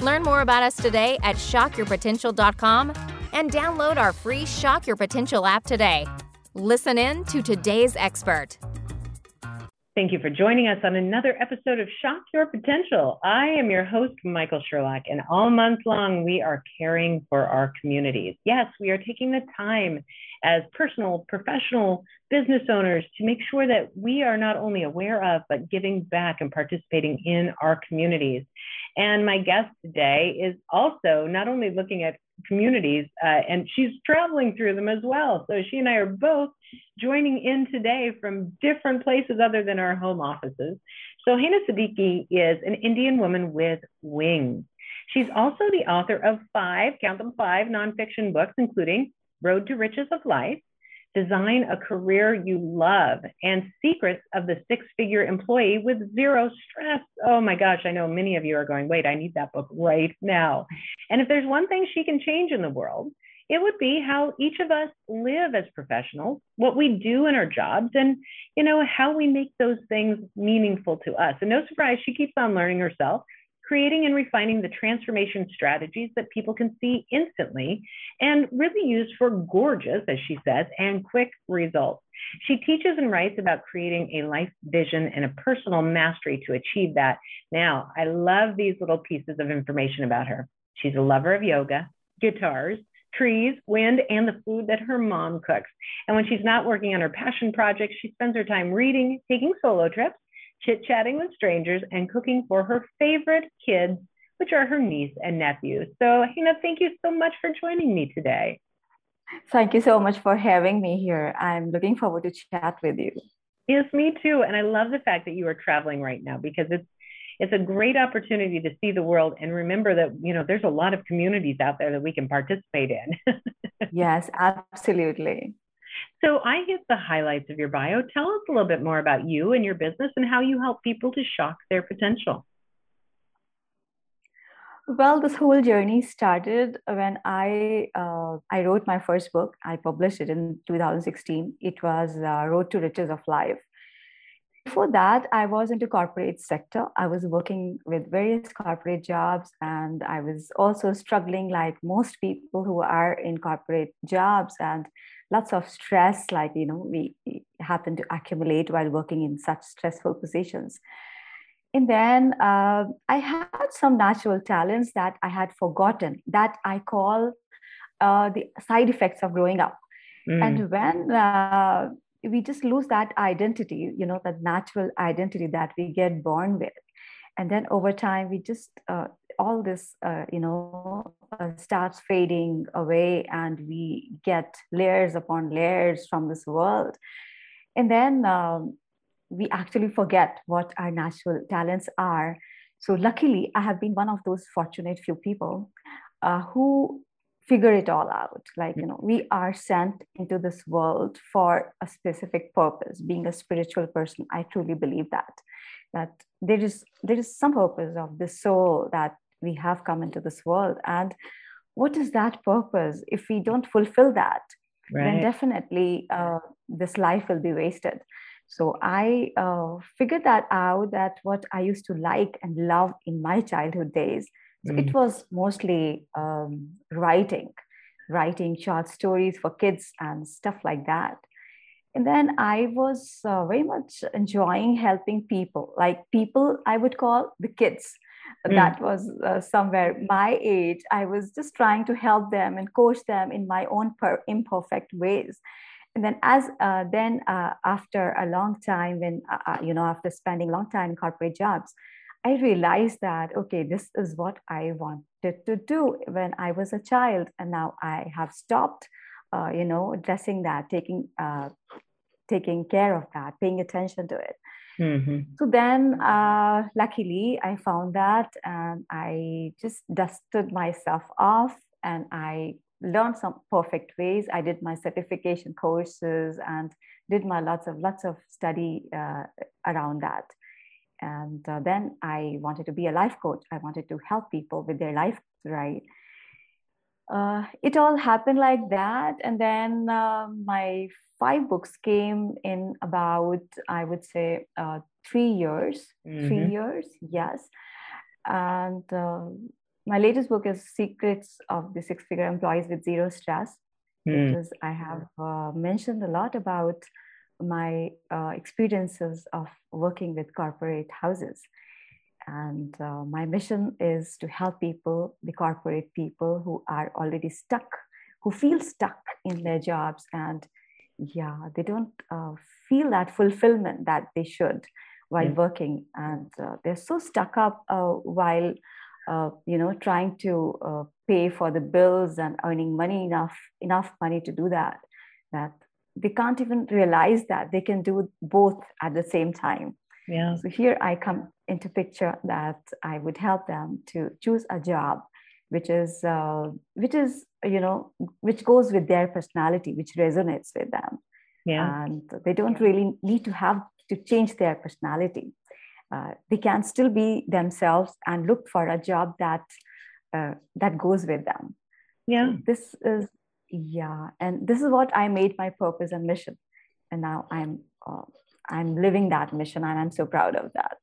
Learn more about us today at shockyourpotential.com and download our free Shock Your Potential app today. Listen in to today's expert. Thank you for joining us on another episode of Shock Your Potential. I am your host, Michael Sherlock, and all month long we are caring for our communities. Yes, we are taking the time as personal, professional business owners to make sure that we are not only aware of, but giving back and participating in our communities. And my guest today is also not only looking at communities, uh, and she's traveling through them as well. So she and I are both joining in today from different places other than our home offices. So Hina Siddiqui is an Indian woman with wings. She's also the author of five, count them five, nonfiction books, including Road to Riches of Life, Design a Career You Love, and Secrets of the Six Figure Employee with Zero Stress. Oh my gosh, I know many of you are going, wait, I need that book right now. And if there's one thing she can change in the world, it would be how each of us live as professionals, what we do in our jobs, and you know how we make those things meaningful to us. And no surprise, she keeps on learning herself creating and refining the transformation strategies that people can see instantly and really use for gorgeous, as she says, and quick results. She teaches and writes about creating a life vision and a personal mastery to achieve that. Now, I love these little pieces of information about her. She's a lover of yoga, guitars, trees, wind, and the food that her mom cooks. And when she's not working on her passion projects, she spends her time reading, taking solo trips, chit chatting with strangers, and cooking for her favorite kids, which are her niece and nephew. So, Hina, thank you so much for joining me today. Thank you so much for having me here. I'm looking forward to chat with you. Yes, me too. And I love the fact that you are traveling right now because it's it's a great opportunity to see the world and remember that you know there's a lot of communities out there that we can participate in. yes, absolutely. So I hit the highlights of your bio. Tell us a little bit more about you and your business and how you help people to shock their potential. Well, this whole journey started when I uh, I wrote my first book. I published it in 2016. It was uh, Road to Riches of Life. Before that, I was into the corporate sector. I was working with various corporate jobs, and I was also struggling like most people who are in corporate jobs and lots of stress like you know we happen to accumulate while working in such stressful positions. And then uh, i had some natural talents that i had forgotten that i call uh, the side effects of growing up. Mm. and when uh, we just lose that identity you know that natural identity that we get born with. And then over time we just uh, all this uh, you know uh, starts fading away and we get layers upon layers from this world. And then um, we actually forget what our natural talents are. So luckily i have been one of those fortunate few people uh, who figure it all out. Like you know we are sent into this world for a specific purpose. Being a spiritual person i truly believe that that there is there is some purpose of the soul that we have come into this world. And what is that purpose? If we don't fulfill that right. then definitely uh, this life will be wasted. So i uh, figured that out that what i used to like and love in my childhood days. So mm. it was mostly um, writing writing short stories for kids and stuff like that. And then i was uh, very much enjoying helping people like people i would call the kids mm. that was uh, somewhere my age i was just trying to help them and coach them in my own per- imperfect ways. And then as uh, then uh, after a long time when uh, uh, you know after spending long time in corporate jobs i realized that okay this is what i wanted to do when i was a child. And now i have stopped uh, you know addressing that taking taking care of that paying attention to it Mm-hmm. So then, uh, luckily, I found that and I just dusted myself off and I learned some perfect ways. I did my certification courses and did my lots of lots of study uh, around that. And uh, then I wanted to be a life coach. I wanted to help people with their life right. Uh, it all happened like that, and then uh, my five books came in about I would say uh, three years. Mm-hmm. Three years, yes. And uh, my latest book is Secrets of the Six Figure Employees with Zero Stress, mm. because I have uh, mentioned a lot about my uh, experiences of working with corporate houses. And uh, my mission is to help people, the corporate people who are already stuck, who feel stuck in their jobs and yeah, they don't uh, feel that fulfillment that they should while mm. working. And uh, they're so stuck up uh, while uh, you know trying to uh, pay for the bills and earning money enough enough money to do that that they can't even realize that they can do both at the same time yeah. So here i come into picture that i would help them to choose a job which is uh, which is you know which goes with their personality which resonates with them. Yeah. And they don't really need to have to change their personality. Uh, they can still be themselves and look for a job that uh, that goes with them. Yeah. This is yeah. And this is what i made my purpose and mission. And now i'm uh, i'm living that mission and i'm so proud of that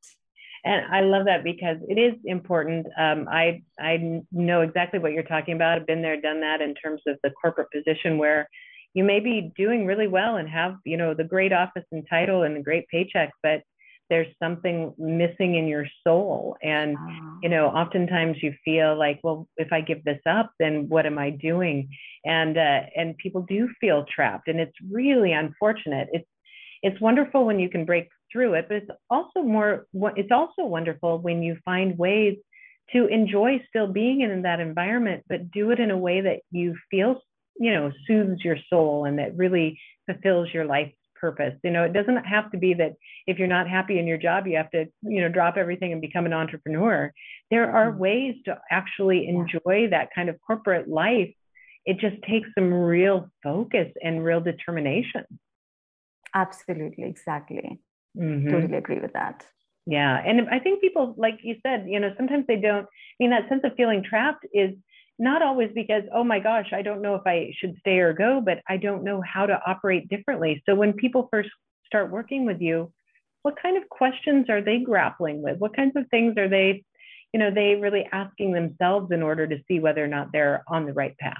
and I love that because it is important. Um, I I know exactly what you're talking about. I've been there, done that in terms of the corporate position where you may be doing really well and have you know the great office and title and the great paycheck, but there's something missing in your soul and ah. you know oftentimes you feel like well if i give this up then what am i doing and uh, and people do feel trapped and it's really unfortunate it's it's wonderful when you can break through it but it's also more it's also wonderful when you find ways to enjoy still being in that environment but do it in a way that you feel you know soothes your soul and that really fulfills your life purpose. You know, it doesn't have to be that if you're not happy in your job, you have to, you know, drop everything and become an entrepreneur. There are mm-hmm. ways to actually enjoy that kind of corporate life. It just takes some real focus and real determination. Absolutely, exactly. Mm-hmm. Totally agree with that. Yeah. And I think people, like you said, you know, sometimes they don't, I mean, that sense of feeling trapped is not always because, oh my gosh, I don't know if I should stay or go, but I don't know how to operate differently. So when people first start working with you, what kind of questions are they grappling with? What kinds of things are they, you know, they really asking themselves in order to see whether or not they're on the right path?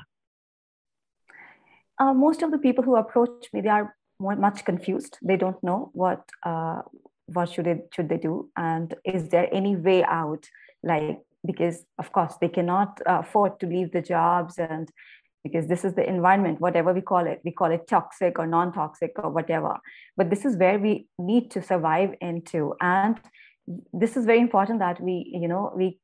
Uh, most of the people who approach me, they are much confused. They don't know what uh, what should they should they do, and is there any way out? Like because of course they cannot afford to leave the jobs and because this is the environment whatever we call it we call it toxic or non-toxic or whatever but this is where we need to survive into and this is very important that we you know we,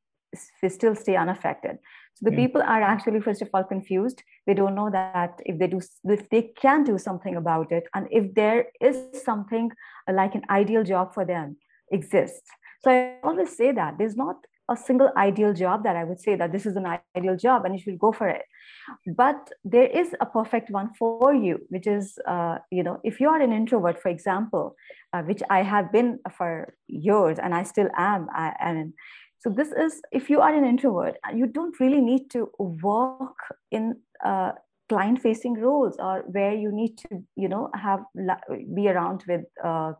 we still stay unaffected so the mm. people are actually first of all confused they don't know that if they do if they can do something about it and if there is something like an ideal job for them exists so i always say that there's not a single ideal job that I would say that this is an ideal job and you should go for it. But there is a perfect one for you, which is, uh, you know, if you are an introvert, for example, uh, which I have been for years and I still am. I, and so this is, if you are an introvert, you don't really need to work in uh, client facing roles or where you need to, you know, have be around with, uh,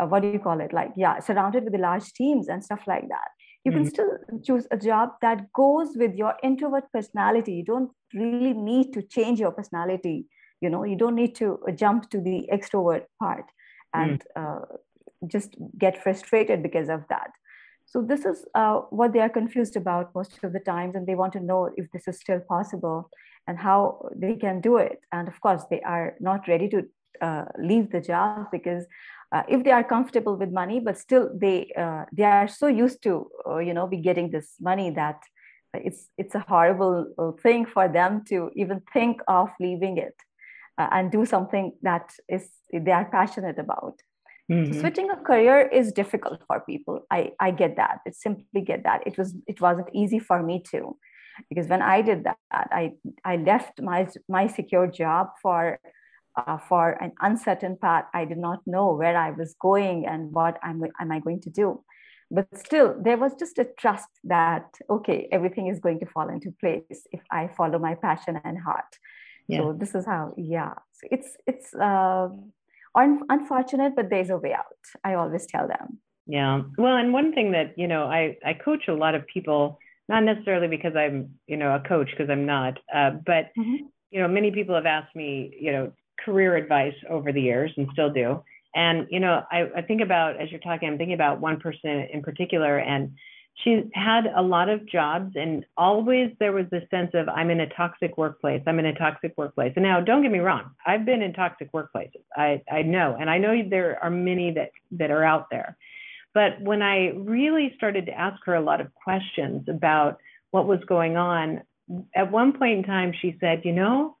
uh, what do you call it? Like, yeah, surrounded with large teams and stuff like that you can mm-hmm. still choose a job that goes with your introvert personality you don't really need to change your personality you know you don't need to jump to the extrovert part and mm. uh, just get frustrated because of that so this is uh, what they are confused about most of the times and they want to know if this is still possible and how they can do it. And of course they are not ready to uh, leave the job because uh, if they are comfortable with money but still they uh, they are so used to uh, you know be getting this money that it's it's a horrible uh, thing for them to even think of leaving it and do something that is they are passionate about Mm-hmm. So switching a career is difficult for people. I, I get that. It simply get that. It was it wasn't easy for me too, because when I did that, I I left my my secure job for uh, for an uncertain path. I did not know where I was going and what I'm, am I going to do. But still, there was just a trust that, okay, everything is going to fall into place if I follow my passion and heart. Yeah. So this is how, yeah. So it's, it's uh, un- unfortunate, but there's a way out. I always tell them. Yeah. Well, and one thing that, you know, I, I coach a lot of people, not necessarily because I'm, you know, a coach, because I'm not, uh, but, mm-hmm. you know, many people have asked me, you know, career advice over the years and still do. And, you know, I, I think about, as you're talking, I'm thinking about one person in particular, and she had a lot of jobs, and always there was this sense of, I'm in a toxic workplace. I'm in a toxic workplace. And now, don't get me wrong, I've been in toxic workplaces. I, I know, and I know there are many that, that are out there. But when I really started to ask her a lot of questions about what was going on, at one point in time, she said, You know,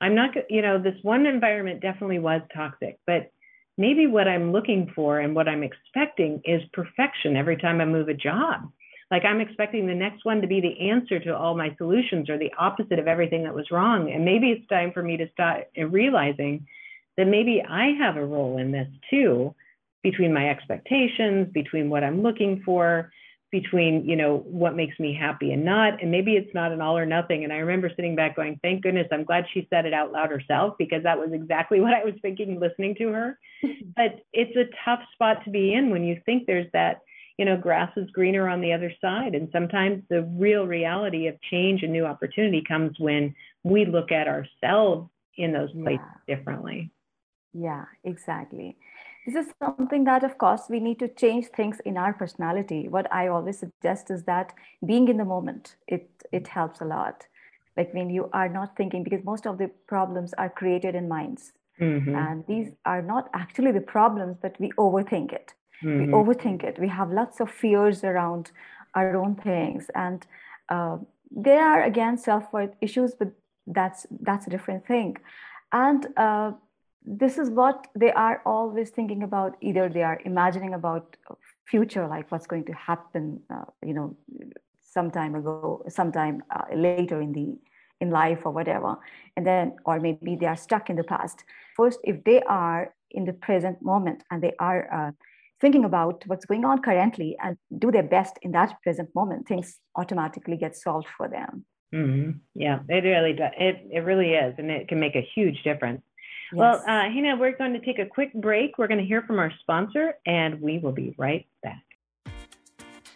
I'm not, you know, this one environment definitely was toxic, but maybe what I'm looking for and what I'm expecting is perfection every time I move a job. Like I'm expecting the next one to be the answer to all my solutions or the opposite of everything that was wrong. And maybe it's time for me to start realizing that maybe I have a role in this too, between my expectations, between what I'm looking for, between you know what makes me happy and not and maybe it's not an all or nothing. And i remember sitting back going thank goodness i'm glad she said it out loud herself because that was exactly what i was thinking listening to her. But it's a tough spot to be in when you think there's that you know grass is greener on the other side. And sometimes the real reality of change and new opportunity comes when we look at ourselves in those places yeah. differently yeah exactly. This is something that of course we need to change things in our personality. What i always suggest is that being in the moment it it helps a lot. Like when you are not thinking because most of the problems are created in minds. Mm-hmm. and these are not actually the problems but we overthink it. Mm-hmm. we overthink it. We have lots of fears around our own things. And uh, there are again self-worth issues but that's that's a different thing. And uh, this is what they are always thinking about. Either they are imagining about future like what's going to happen uh, you know some time ago sometime uh, later in the in life or whatever. And then or maybe they are stuck in the past. First if they are in the present moment and they are uh, thinking about what's going on currently and do their best in that present moment things automatically get solved for them. Mm-hmm. yeah it really does it, it really is and it can make a huge difference Yes. Well, uh, Hina, we're going to take a quick break. We're going to hear from our sponsor, and we will be right back.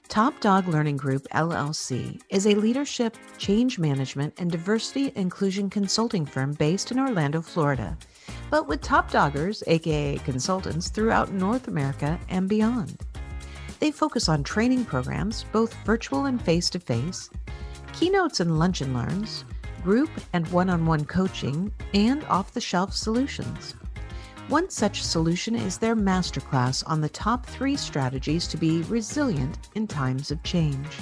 Top Dog Learning Group LLC is a leadership, change management, and diversity inclusion consulting firm based in Orlando, Florida, but with top doggers, aka consultants, throughout North America and beyond. They focus on training programs, both virtual and face to face, keynotes and lunch and learns, group and one on one coaching, and off the shelf solutions. One such solution is their masterclass on the top three strategies to be resilient in times of change.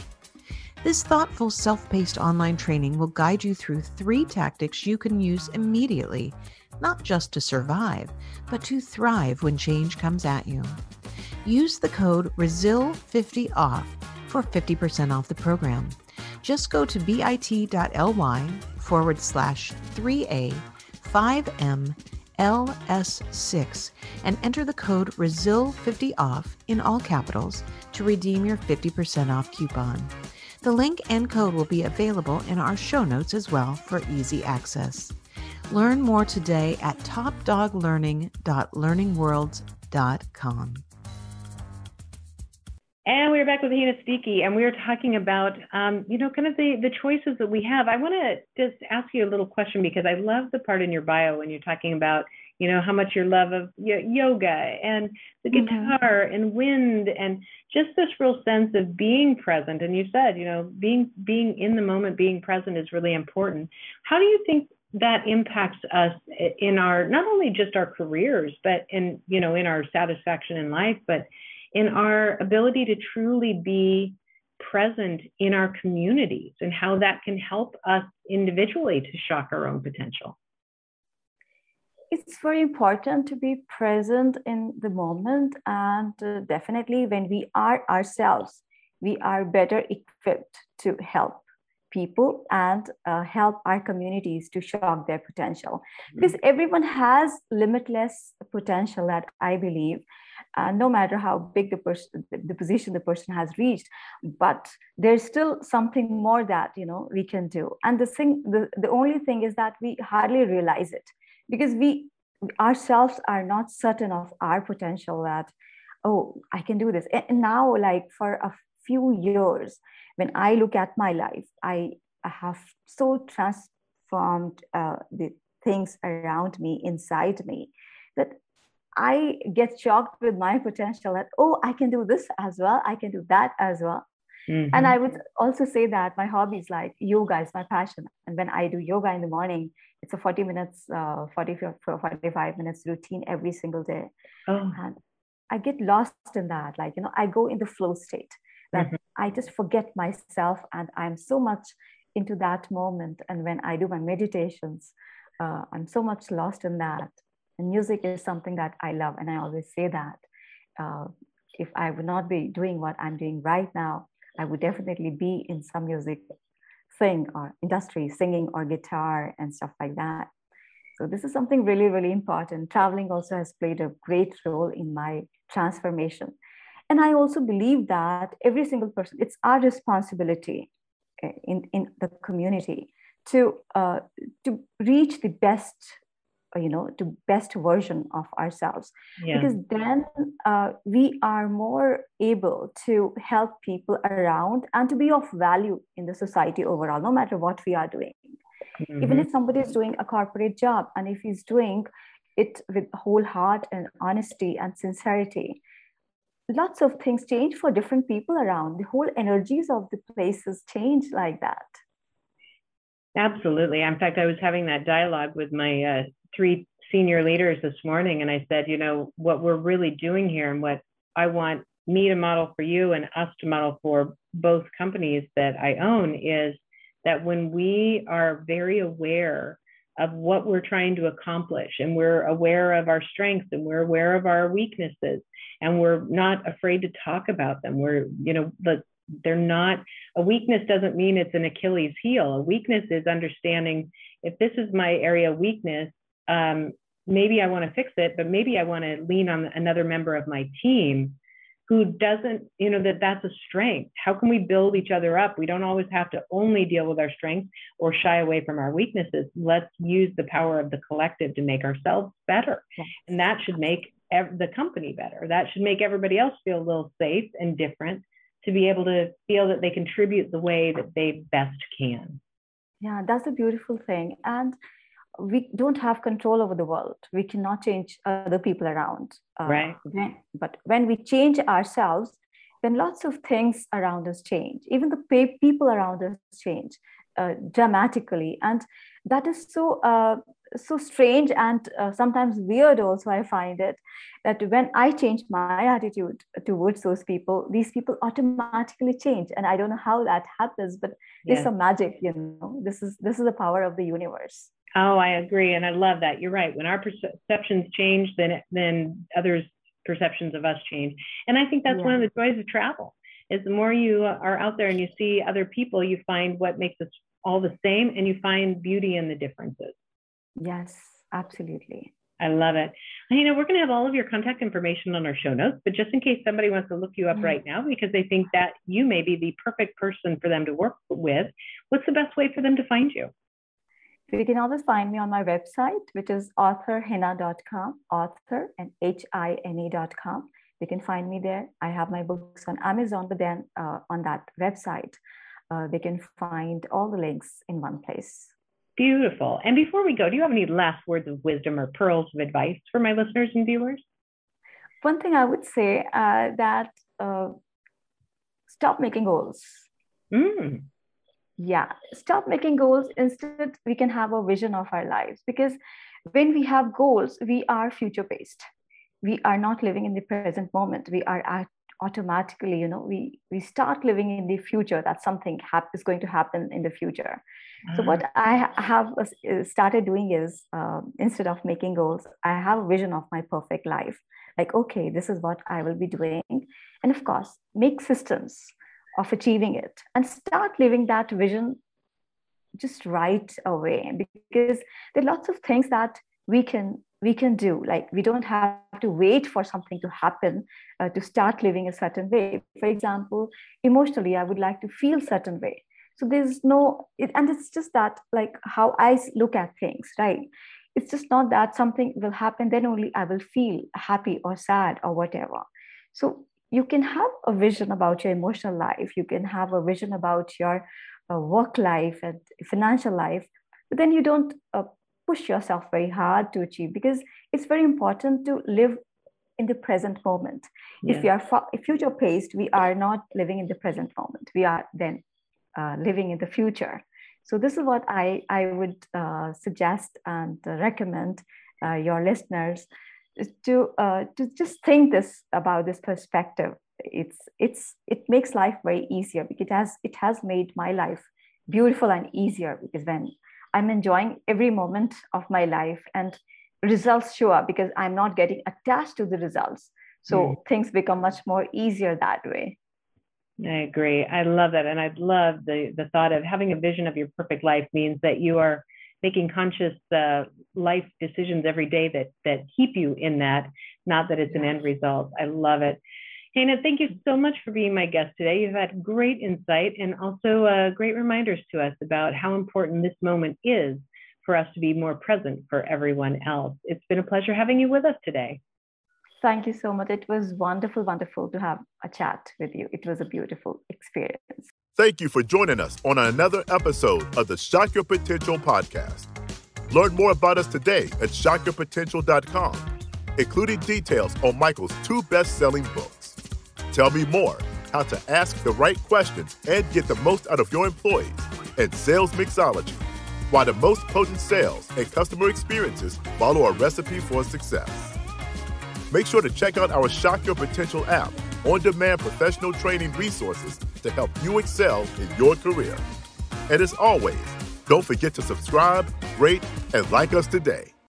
This thoughtful, self paced online training will guide you through three tactics you can use immediately, not just to survive, but to thrive when change comes at you. Use the code RESIL50OFF for 50% off the program. Just go to bit.ly forward slash 3A 5M LS6 and enter the code RESIL50OFF in all capitals to redeem your 50% off coupon. The link and code will be available in our show notes as well for easy access. Learn more today at topdoglearning.learningworlds.com. And we are back with Hina Siddiqui, and we are talking about, um, you know, kind of the, the choices that we have. I want to just ask you a little question because I love the part in your bio when you're talking about, you know, how much your love of yoga and the mm-hmm. guitar mm-hmm. and wind and just this real sense of being present. And you said, you know, being being in the moment, being present is really important. How do you think that impacts us in our not only just our careers, but in you know in our satisfaction in life, but in our ability to truly be present in our communities and how that can help us individually to shock our own potential. it's very important to be present in the moment. And uh, definitely, when we are ourselves, we are better equipped to help people and uh, help our communities to shock their potential. Mm-hmm. Because everyone has limitless potential that I believe. Uh, no matter how big the person the position the person has reached but there's still something more that you know we can do. And the thing the, the only thing is that we hardly realize it because we ourselves are not certain of our potential that oh i can do this. And now like for a few years when i look at my life i, I have so transformed uh, the things around me inside me that i get shocked with my potential that oh i can do this as well i can do that as well Mm-hmm. And I would also say that my hobby is like yoga is my passion. And when I do yoga in the morning, it's a 40 minutes, uh, 40, 45 minutes routine every single day. Oh. And I get lost in that. Like, you know, I go in the flow state that mm-hmm. I just forget myself and I'm so much into that moment. And when I do my meditations, uh, I'm so much lost in that. And music is something that I love. And I always say that uh, if I would not be doing what I'm doing right now, I would definitely be in some music thing or industry, singing or guitar and stuff like that. So this is something really, really important. Traveling also has played a great role in my transformation. And I also believe that every single person, it's our responsibility eh, in, in the community to, uh, to reach the best you know to best version of ourselves yeah. because then uh, we are more able to help people around and to be of value in the society overall no matter what we are doing mm-hmm. even if somebody is doing a corporate job and if he's doing it with whole heart and honesty and sincerity lots of things change for different people around the whole energies of the places change like that Absolutely. In fact, I was having that dialogue with my uh, three senior leaders this morning and I said, you know, what we're really doing here and what I want me to model for you and us to model for both companies that I own is that when we are very aware of what we're trying to accomplish and we're aware of our strengths and we're aware of our weaknesses and we're not afraid to talk about them we're you know the, they're not a weakness doesn't mean it's an achilles heel. A weakness is understanding if this is my area of weakness um, maybe I want to fix it, but maybe I want to lean on another member of my team who doesn't, you know, that that's a strength. How can we build each other up? We don't always have to only deal with our strengths or shy away from our weaknesses. Let's use the power of the collective to make ourselves better. And that should make ev- the company better. That should make everybody else feel a little safe and different to be able to feel that they contribute the way that they best can. Yeah, that's a beautiful thing. And we don't have control over the world. We cannot change other people around. Uh, right. but when we change ourselves, then lots of things around us change. Even the people around us change uh, dramatically, and that is so uh, so strange and uh, sometimes weird. Also, I find it that when I change my attitude towards those people, these people automatically change, and I don't know how that happens, but yeah. there's some magic. You know, this is this is the power of the universe. Oh, I agree, and I love that. You're right. When our perceptions change, then then others' perceptions of us change, and I think that's yeah. one of the joys of travel. Is the more you are out there and you see other people, you find what makes us all the same, and you find beauty in the differences. Yes, absolutely. I love it. And, you know, we're going to have all of your contact information on our show notes, but just in case somebody wants to look you up mm-hmm. right now because they think that you may be the perfect person for them to work with, what's the best way for them to find you? You can always find me on my website, which is authorhina.com, author and H-I-N-E.com. You can find me there. I have my books on Amazon, but then uh, on that website, uh, they can find all the links in one place. Beautiful. And before we go, do you have any last words of wisdom or pearls of advice for my listeners and viewers? One thing I would say uh, that uh, stop making goals. Mm yeah stop making goals. Instead we can have a vision of our lives. Because when we have goals we are future based we are not living in the present moment. We are at, automatically you know we we start living in the future. That something hap- is going to happen in the future. Uh-huh. so what i have uh, started doing is um, instead of making goals i have a vision of my perfect life. Like okay this is what i will be doing. And of course make systems of achieving it and start living that vision just right away. Because there are lots of things that we can we can do. Like we don't have to wait for something to happen uh, to start living a certain way. For example emotionally i would like to feel certain way. So there's no it, and it's just that like how i look at things right? It's just not that something will happen then only i will feel happy or sad or whatever. So you can have a vision about your emotional life you can have a vision about your uh, work life and financial life but then you don't uh, push yourself very hard to achieve because it's very important to live in the present moment. Yeah. if we are future paced we are not living in the present moment. We are then uh, living in the future. So this is what i i would uh, suggest and recommend uh, your listeners to uh, to just think this about this perspective. It's it's it makes life very easier because it has it has made my life beautiful and easier because when i'm enjoying every moment of my life and results show up because i'm not getting attached to the results. So mm. things become much more easier that way. I agree. I love that. And i love the the thought of having a vision of your perfect life means that you are making conscious uh, life decisions every day that that keep you in that not that it's an end result i love it Hannah, thank you so much for being my guest today. You've had great insight and also uh, great reminders to us about how important this moment is for us to be more present for everyone else. It's been a pleasure having you with us today. Thank you so much. It was wonderful, wonderful to have a chat with you. It was a beautiful experience. Thank you for joining us on another episode of the Shock Your Potential podcast. Learn more about us today at shockyourpotential.com, including details on Michael's two best selling books. Tell me more how to ask the right questions and get the most out of your employees and sales mixology, why the most potent sales and customer experiences follow a recipe for success. Make sure to check out our Shock Your Potential app on demand professional training resources to help you excel in your career. And as always, don't forget to subscribe, rate, and like us today.